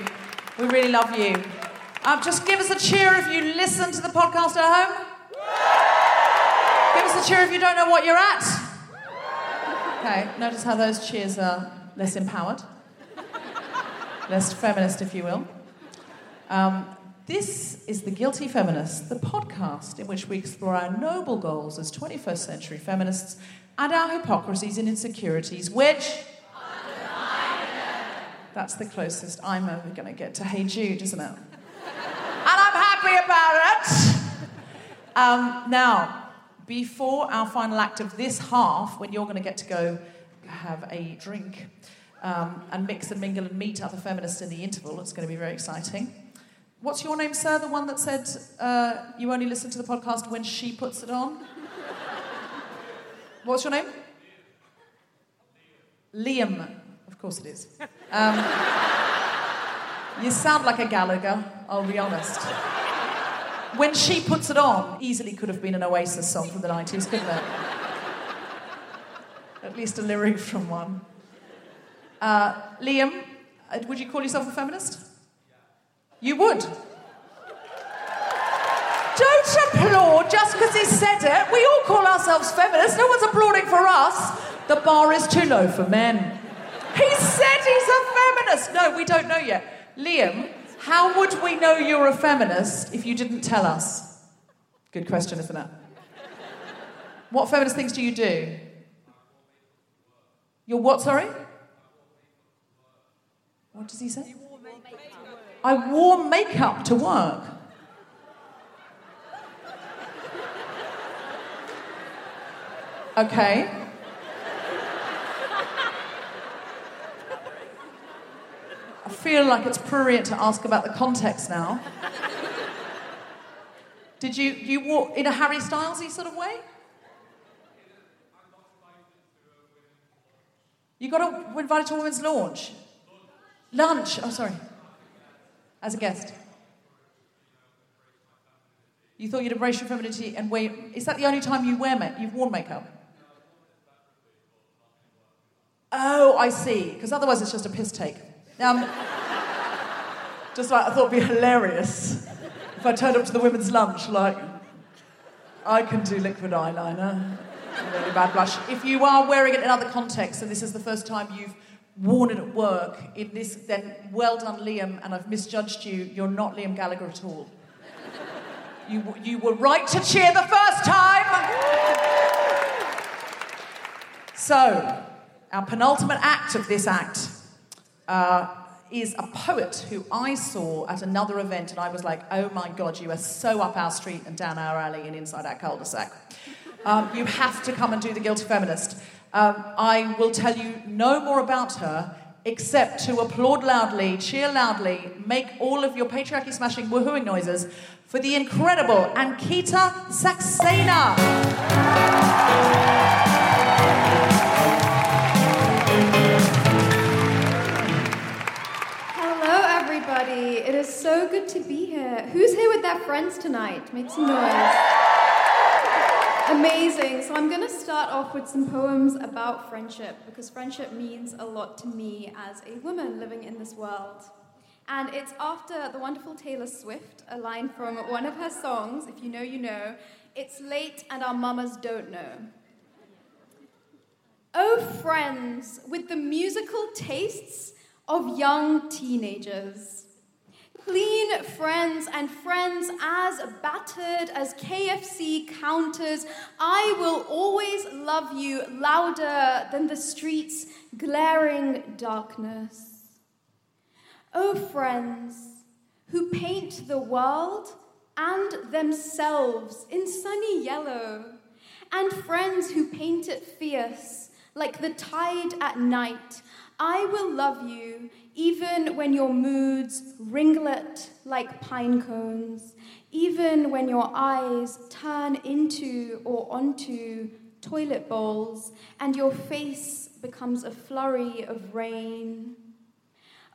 We really love you. Um, just give us a cheer if you listen to the podcast at home. Give us a cheer if you don't know what you're at. Okay, notice how those cheers are less empowered, less feminist, if you will. Um, this is The Guilty Feminist, the podcast in which we explore our noble goals as 21st century feminists and our hypocrisies and insecurities, which. That's the closest I'm ever going to get to Hey Jude, isn't it? and I'm happy about it. Um, now, before our final act of this half, when you're going to get to go have a drink um, and mix and mingle and meet other feminists in the interval, it's going to be very exciting. What's your name, sir? The one that said uh, you only listen to the podcast when she puts it on? What's your name? Liam. Of course it is. Um, you sound like a Gallagher, I'll be honest. When she puts it on, easily could have been an Oasis song from the 90s, couldn't it? At least a lyric from one. Uh, Liam, uh, would you call yourself a feminist? You would. Don't applaud just because he said it. We all call ourselves feminists. No one's applauding for us. The bar is too low for men. He said he's a feminist. No, we don't know yet. Liam, how would we know you're a feminist if you didn't tell us? Good question, isn't it? What feminist things do you do? You're what, sorry? What does he say? I wore makeup to work. Okay. I feel like it's prurient to ask about the context now. Did you you walk in a Harry Stylesy sort of way? You got a, invited to a women's launch. Lunch. Oh, sorry. As a guest. You thought you'd embrace your femininity and wear. Is that the only time you wear make, you've worn makeup? Oh, I see. Because otherwise it's just a piss take. Um, just like I thought it'd be hilarious if I turned up to the women's lunch like I can do liquid eyeliner, really bad blush. If you are wearing it in other contexts, and this is the first time you've worn it at work in this, then well done, Liam. And I've misjudged you. You're not Liam Gallagher at all. You, you were right to cheer the first time. So, our penultimate act of this act uh, is a poet who I saw at another event, and I was like, oh my god, you are so up our street and down our alley and inside our cul de sac. Um, you have to come and do The Guilty Feminist. Um, I will tell you no more about her except to applaud loudly, cheer loudly, make all of your patriarchy smashing woohooing noises for the incredible Ankita Saxena. Everybody. It is so good to be here. Who's here with their friends tonight? Make some noise. Amazing. So, I'm going to start off with some poems about friendship because friendship means a lot to me as a woman living in this world. And it's after the wonderful Taylor Swift, a line from one of her songs, If You Know, You Know. It's late and our mamas don't know. Oh, friends, with the musical tastes of young teenagers. Clean friends and friends as battered as KFC counters, I will always love you louder than the street's glaring darkness. Oh, friends who paint the world and themselves in sunny yellow, and friends who paint it fierce like the tide at night. I will love you even when your moods ringlet like pine cones, even when your eyes turn into or onto toilet bowls and your face becomes a flurry of rain.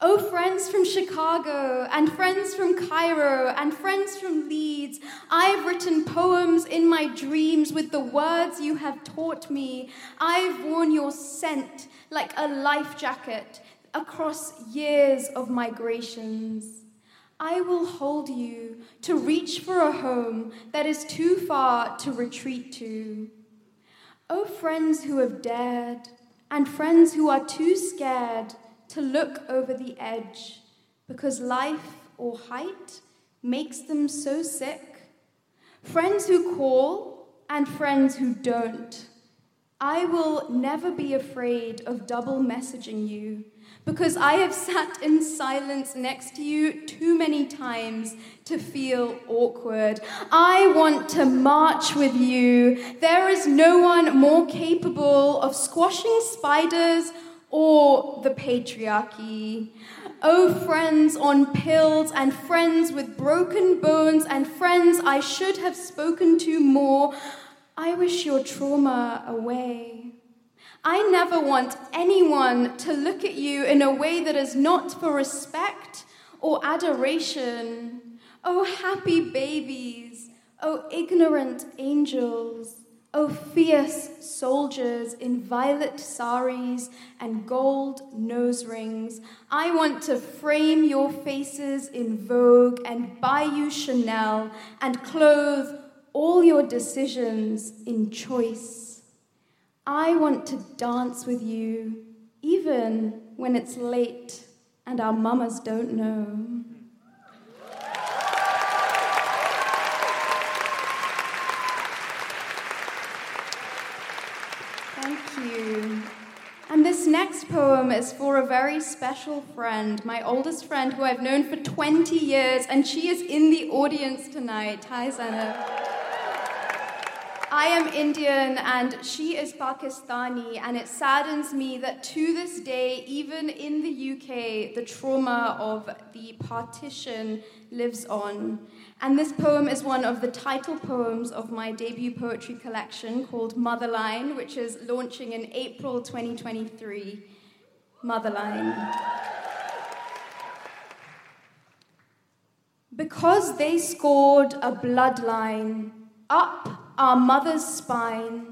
Oh, friends from Chicago, and friends from Cairo, and friends from Leeds, I've written poems in my dreams with the words you have taught me. I've worn your scent like a life jacket across years of migrations. I will hold you to reach for a home that is too far to retreat to. Oh, friends who have dared, and friends who are too scared to look over the edge because life or height makes them so sick. Friends who call and friends who don't. I will never be afraid of double messaging you because I have sat in silence next to you too many times to feel awkward. I want to march with you. There is no one more capable of squashing spiders or the patriarchy. Oh, friends on pills, and friends with broken bones, and friends I should have spoken to more, I wish your trauma away. I never want anyone to look at you in a way that is not for respect or adoration. Oh, happy babies, oh, ignorant angels. Oh, fierce soldiers in violet saris and gold nose rings, I want to frame your faces in Vogue and buy you Chanel and clothe all your decisions in choice. I want to dance with you, even when it's late and our mamas don't know. Thank you. And this next poem is for a very special friend, my oldest friend who I've known for 20 years, and she is in the audience tonight. Hi, Zainab. I am Indian and she is Pakistani, and it saddens me that to this day, even in the UK, the trauma of the partition lives on. And this poem is one of the title poems of my debut poetry collection called Motherline, which is launching in April 2023. Motherline. Because they scored a bloodline up our mother's spine,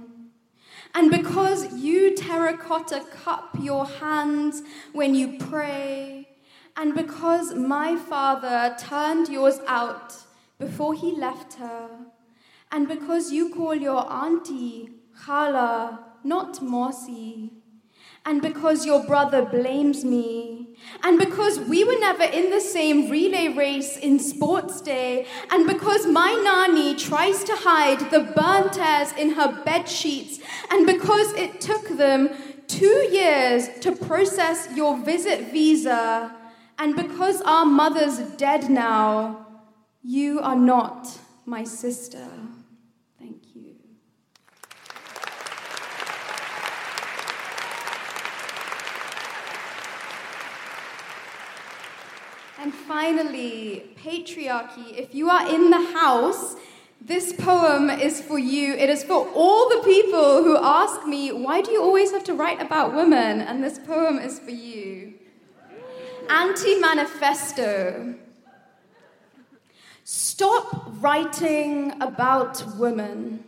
and because you terracotta cup your hands when you pray, and because my father turned yours out before he left her, and because you call your auntie Khala, not Mosi, and because your brother blames me, and because we were never in the same relay race in sports day, and because my nanny tries to hide the burn tears in her bed sheets, and because it took them two years to process your visit visa, and because our mother's dead now, you are not my sister. Thank you. And finally, patriarchy. If you are in the house, this poem is for you. It is for all the people who ask me, why do you always have to write about women? And this poem is for you. Anti Manifesto. Stop writing about women.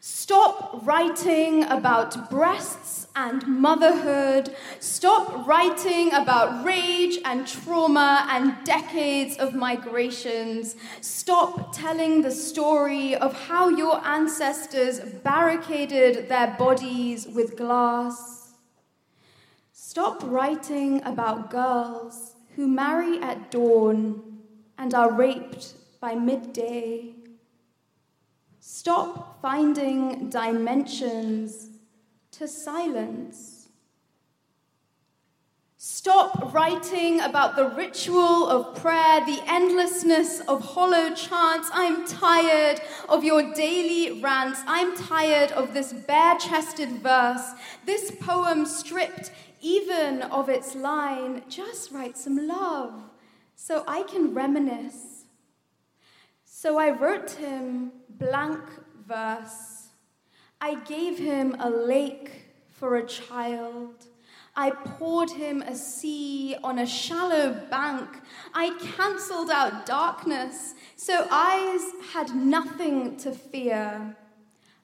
Stop writing about breasts and motherhood. Stop writing about rage and trauma and decades of migrations. Stop telling the story of how your ancestors barricaded their bodies with glass. Stop writing about girls who marry at dawn and are raped by midday. Stop finding dimensions to silence. Stop writing about the ritual of prayer, the endlessness of hollow chants. I'm tired of your daily rants. I'm tired of this bare chested verse, this poem stripped even of its line. Just write some love so I can reminisce. So I wrote him blank verse. I gave him a lake for a child. I poured him a sea on a shallow bank. I cancelled out darkness, so eyes had nothing to fear.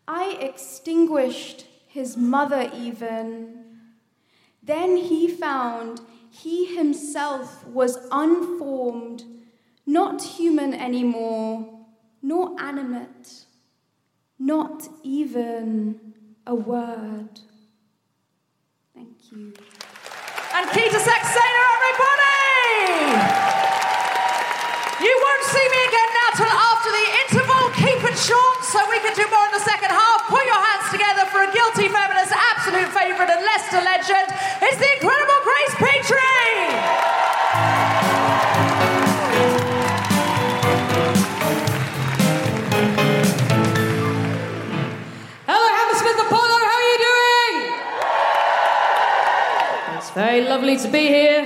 I extinguished his mother, even. Then he found he himself was unformed, not human anymore, nor animate, not even a word. Thank you. Ankita Saxena, everybody! You won't see me again now till after the interval. Keep it short so we can do more in the second half. Put your hands together for a guilty feminist, absolute favourite, and Leicester legend. It's the incredible lovely to be here.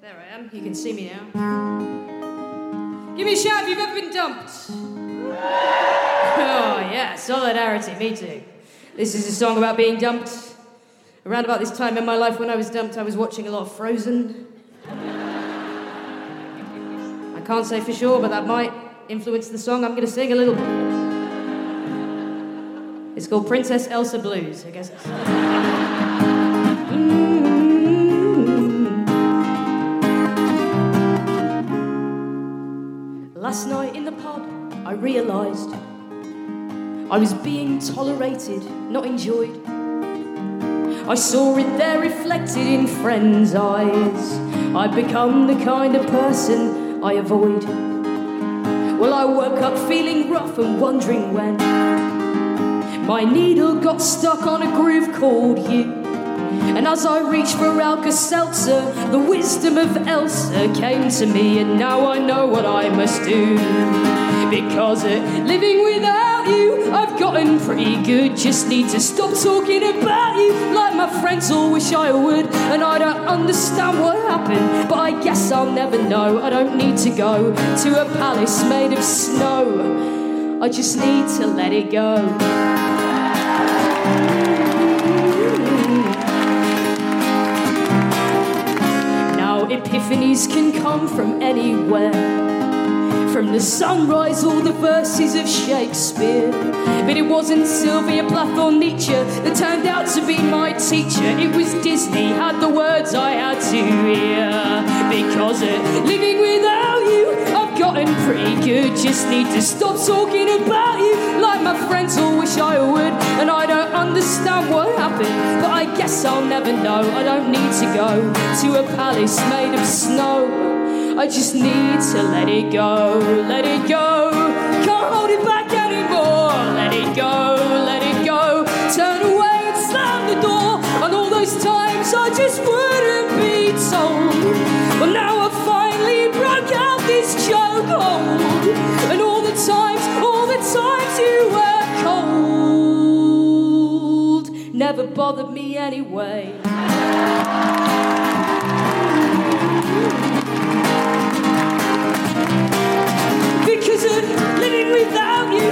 There I am, you can see me now. Give me a shout if you've ever been dumped. Oh, yeah, solidarity, me too. This is a song about being dumped. Around about this time in my life when I was dumped, I was watching a lot of Frozen. I can't say for sure, but that might influence the song I'm going to sing a little bit. It's called Princess Elsa Blues, I guess. Last night in the pub, I realised I was being tolerated, not enjoyed. I saw it there reflected in friends' eyes. I'd become the kind of person I avoid. Well, I woke up feeling rough and wondering when my needle got stuck on a groove called you. And as I reached for Alka Seltzer, the wisdom of Elsa came to me, and now I know what I must do. Because uh, living without you, I've gotten pretty good. Just need to stop talking about you like my friends all wish I would. And I don't understand what happened, but I guess I'll never know. I don't need to go to a palace made of snow. I just need to let it go. Epiphanies can come from anywhere. From the sunrise, all the verses of Shakespeare. But it wasn't Sylvia Plath or Nietzsche that turned out to be my teacher. It was Disney, had the words I had to hear. Because uh, living I've gotten pretty good. Just need to stop talking about you like my friends all wish I would. And I don't understand what happened, but I guess I'll never know. I don't need to go to a palace made of snow. I just need to let it go, let it go. Can't hold it back anymore. Let it go, let it go. Turn away and slam the door. And all those times I just wouldn't be told. Well, now this chokehold. And all the times, all the times you were cold never bothered me anyway. Because of living without you,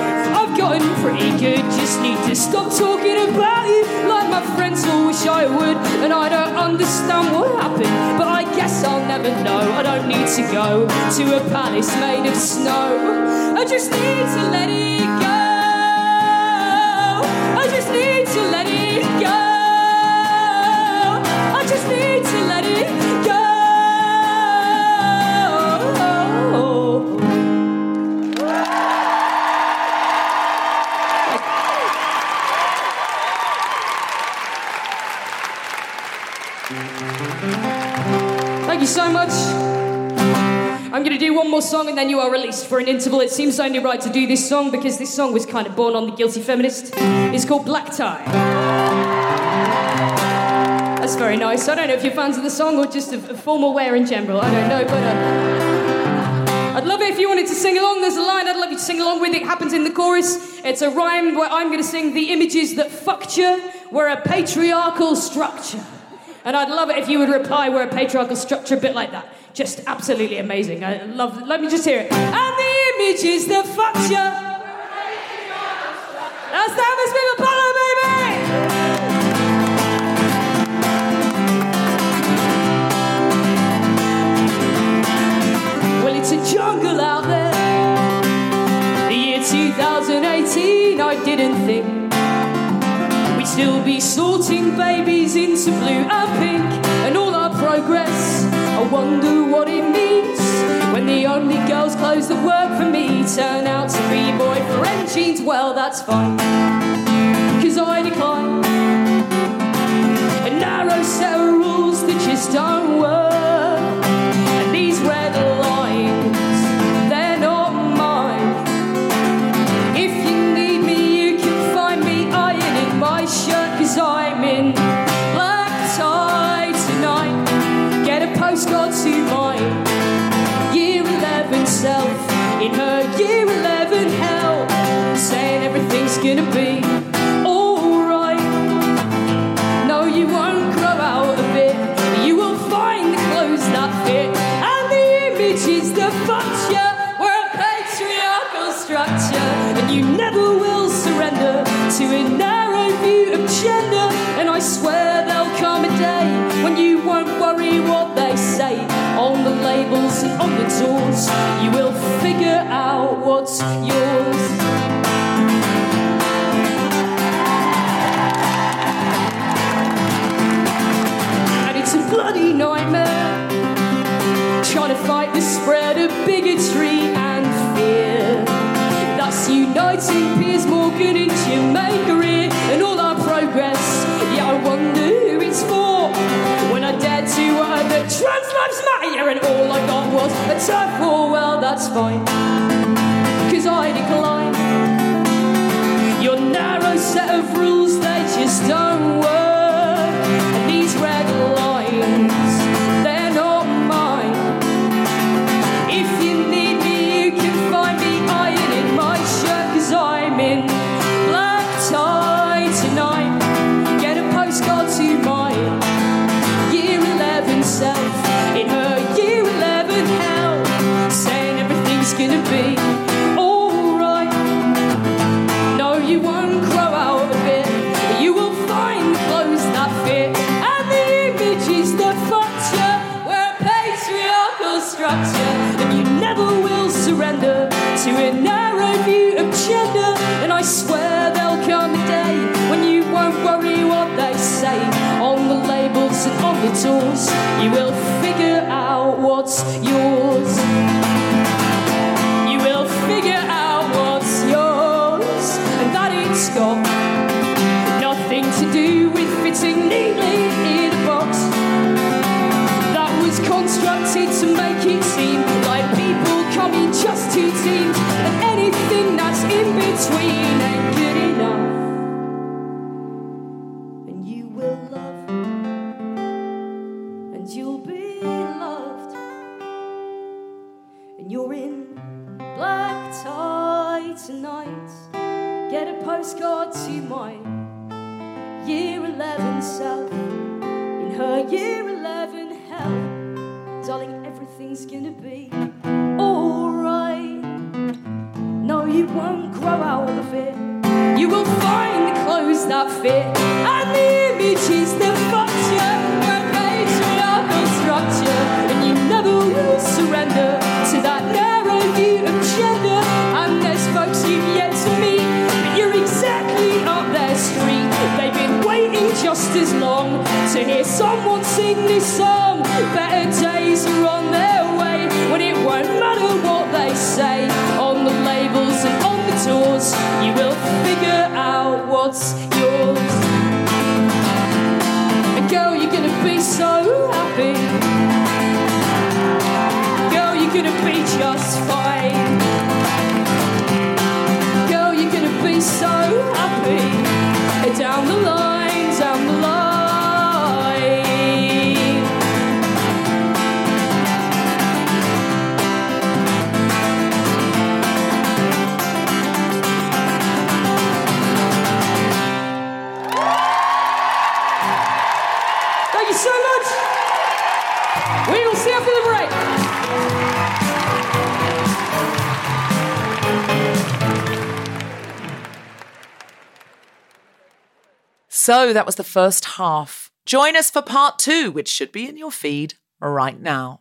pretty good. Just need to stop talking about you like my friends all wish I would. And I don't understand what happened, but I guess I'll never know. I don't need to go to a palace made of snow. I just need to let it go. I just need to let it go. I just need to let it go. Going to do one more song and then you are released for an interval. It seems only right to do this song because this song was kind of born on The Guilty Feminist. It's called Black Tie. That's very nice. I don't know if you're fans of the song or just of, formal wear in general. I don't know, but. Uh, I'd love it if you wanted to sing along. There's a line I'd love you to sing along with. It happens in the chorus. It's a rhyme where I'm going to sing the images that fucked you were a patriarchal structure. And I'd love it if you would reply, we're a patriarchal structure, a bit like that. Just absolutely amazing. I love Let me just hear it. And the images that fucked you. That's the atmosphere of Apollo, baby! Well, it's a jungle out there. The year 2018, I didn't think we'd still be sorting babies into blue wonder what it means when the only girls' clothes that work for me turn out to be boyfriend jeans. Well, that's fine, cause I decline a narrow set of rules that just don't work. What's yours. and it's a bloody nightmare. Trying to fight the spread of bigotry and fear. That's uniting Piers Morgan and Germaine Greer and all our progress. Yeah, I wonder who it's for. When I dared to utter that trans lives matter and all I got was a turf war, well, that's fine. I decline. Your narrow set of rules, they just don't work. So that was the first half. Join us for part two, which should be in your feed right now.